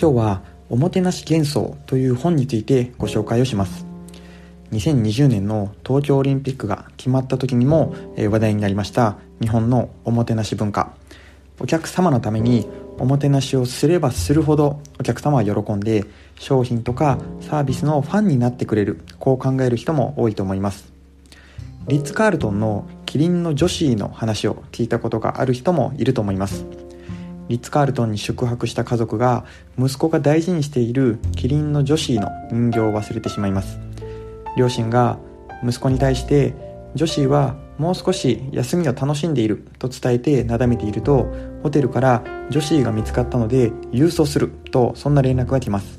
今日はおもてなし幻想という本についてご紹介をします。2020年の東京オリンピックが決まった時にも話題になりました日本のおもてなし文化。お客様のためにおもてなしをすればするほどお客様は喜んで商品とかサービスのファンになってくれるこう考える人も多いと思います。リッツ・カールトンのキリンの女子の話を聞いたことがある人もいると思います。リッツ・カールトンに宿泊した家族が息子が大事にしているキリンの女子の人形を忘れてしまいます。両親が息子に対して女子はもう少し休みを楽しんでいると伝えてなだめているとホテルから女子が見つかったので郵送するとそんな連絡が来ます。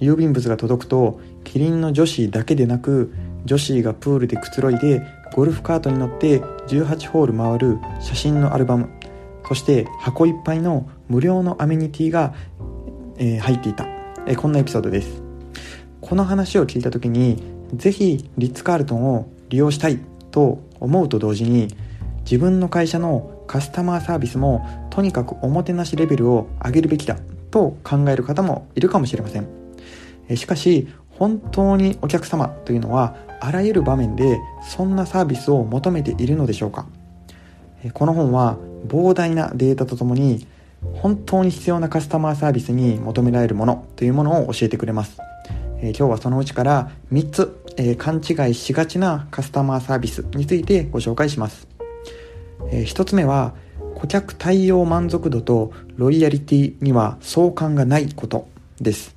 郵便物が届くとキリンの女子だけでなく女子がプールでくつろいでゴルフカートに乗って18ホール回る写真のアルバム。そして箱いっぱいの無料のアメニティが、えー、入っていた、えー、こんなエピソードです。この話を聞いた時にぜひリッツ・カールトンを利用したいと思うと同時に自分の会社のカスタマーサービスもとにかくおもてなしレベルを上げるべきだと考える方もいるかもしれません。しかし本当にお客様というのはあらゆる場面でそんなサービスを求めているのでしょうか？この本は膨大なデータとともに本当に必要なカスタマーサービスに求められるものというものを教えてくれます、え、今日はそのうちから3つ、え、勘違いしがちなカスタマーサービスについてご紹介します、え、1つ目は顧客対応満足度とロイヤリティには相関がないことです。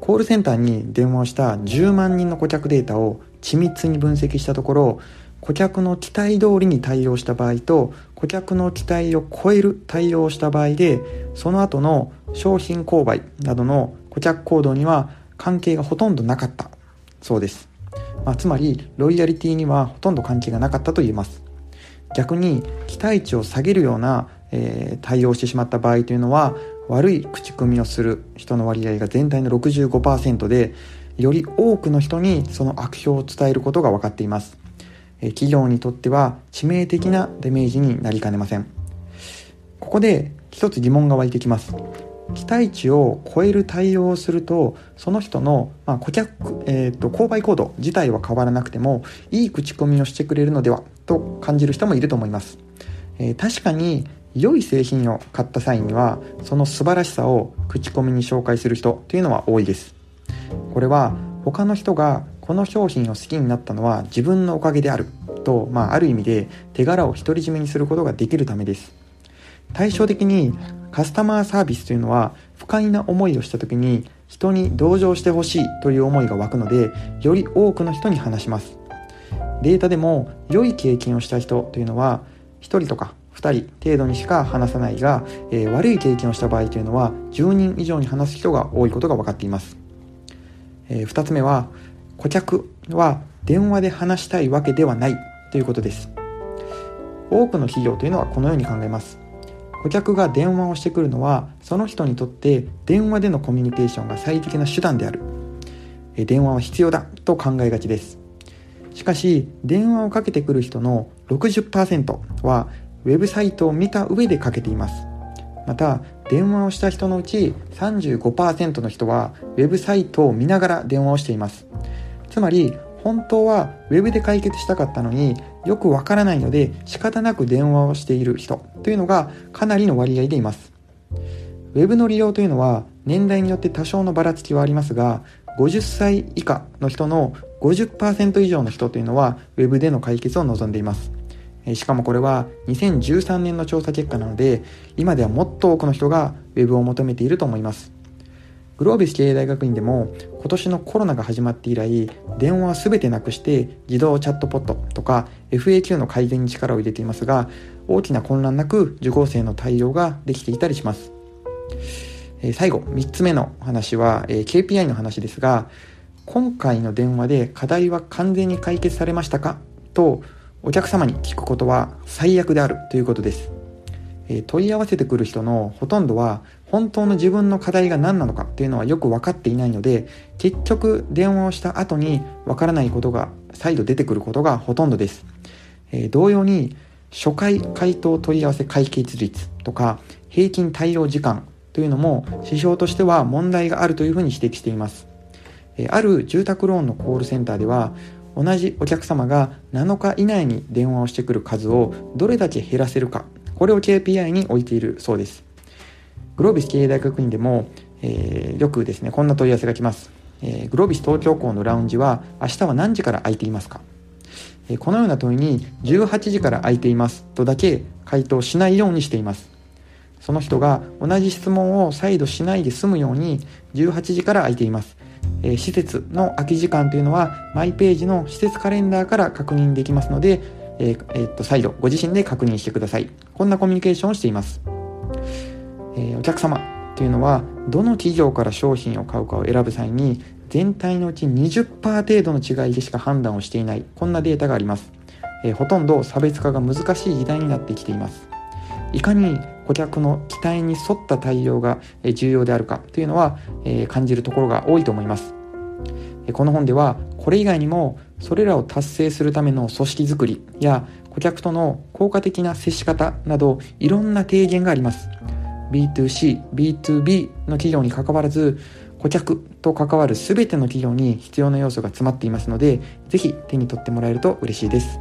コールセンターに電話をした10万人の顧客データを緻密に分析したところ顧客の期待通りに対応した場合と顧客の期待を超える対応をした場合でその後の商品購買などの顧客行動には関係がほとんどなかった。そうです、まあ、つまりロイヤリティにはほとんど関係がなかったと言えます。逆に期待値を下げるような、えー、対応してしまった場合というのは悪い口コミをする人の割合が全体の65%でより多くの人にその悪評を伝えることが分かっています。企業にとっては致命的なダメージになりかねません。ここで一つ疑問が湧いてきます。期待値を超える対応をするとその人の、まあ、顧客、えーと、購買行動自体は変わらなくてもいい口コミをしてくれるのではと感じる人もいると思います、えー、確かに良い製品を買った際にはその素晴らしさを口コミに紹介する人というのは多いです。これは他の人がこの商品を好きになったのは自分のおかげであると、まあ、ある意味で手柄を独り占めにすることができるためです。対照的にカスタマーサービスというのは不快な思いをした時に人に同情してほしいという思いが湧くのでより多くの人に話します。データでも良い経験をした人というのは1人とか2人程度にしか話さないが、えー、悪い経験をした場合というのは10人以上に話す人が多いことが分かっています、えー、2つ目は顧客は電話で話したいわけではないということです。多くの企業というのはこのように考えます。顧客が電話をしてくるのはその人にとって電話でのコミュニケーションが最適な手段である。電話は必要だと考えがちです。しかし電話をかけてくる人の60%はウェブサイトを見た上でかけています。また電話をした人のうち35%の人はウェブサイトを見ながら電話をしています。つまり本当は Web で解決したかったのによくわからないので仕方なく電話をしている人というのがかなりの割合でいます。Web の利用というのは年代によって多少のばらつきはありますが50歳以下の人の50%以上の人というのは Web での解決を望んでいます。しかもこれは2013年の調査結果なので今ではもっと多くの人が Web を求めていると思います。グロービス経営大学院でも今年のコロナが始まって以来電話は全てなくして自動チャットポットとか FAQ の改善に力を入れていますが大きな混乱なく受講生の対応ができていたりします、え最後3つ目の話は、え KPI の話ですが今回の電話で課題は完全に解決されましたか？とお客様に聞くことは最悪であるということです。え問い合わせてくる人のほとんどは本当の自分の課題が何なのかっていうのはよく分かっていないので結局電話をした後に分からないことが再度出てくることがほとんどです、えー、同様に初回回答問い合わせ解決率とか平均対応時間というのも指標としては問題があるというふうに指摘しています。ある住宅ローンのコールセンターでは同じお客様が7日以内に電話をしてくる数をどれだけ減らせるかこれを KPI に置いているそうです。グロービス経営大学院でも、えー、よくですねこんな問い合わせが来ます、えー、グロービス東京港のラウンジは明日は何時から空いていますか、えー、このような問いに18時から空いていますとだけ回答しないようにしています。その人が同じ質問を再度しないで済むように18時から空いています。え施設の空き時間というのはマイページの施設カレンダーから確認できますので、えー、えー、っと再度ご自身で確認してください。こんなコミュニケーションをしています、えー、お客様というのはどの企業から商品を買うかを選ぶ際に全体のうち20%程度の違いでしか判断をしていないこんなデータがあります、えほとんど差別化が難しい時代になってきています。いかに顧客の期待に沿った対応が重要であるかというのは感じるところが多いと思います。この本ではこれ以外にもそれらを達成するための組織づくりや顧客との効果的な接し方などいろんな提言があります。B2C、B2B の企業に関わらず顧客と関わる全ての企業に必要な要素が詰まっていますので是非手に取ってもらえると嬉しいです。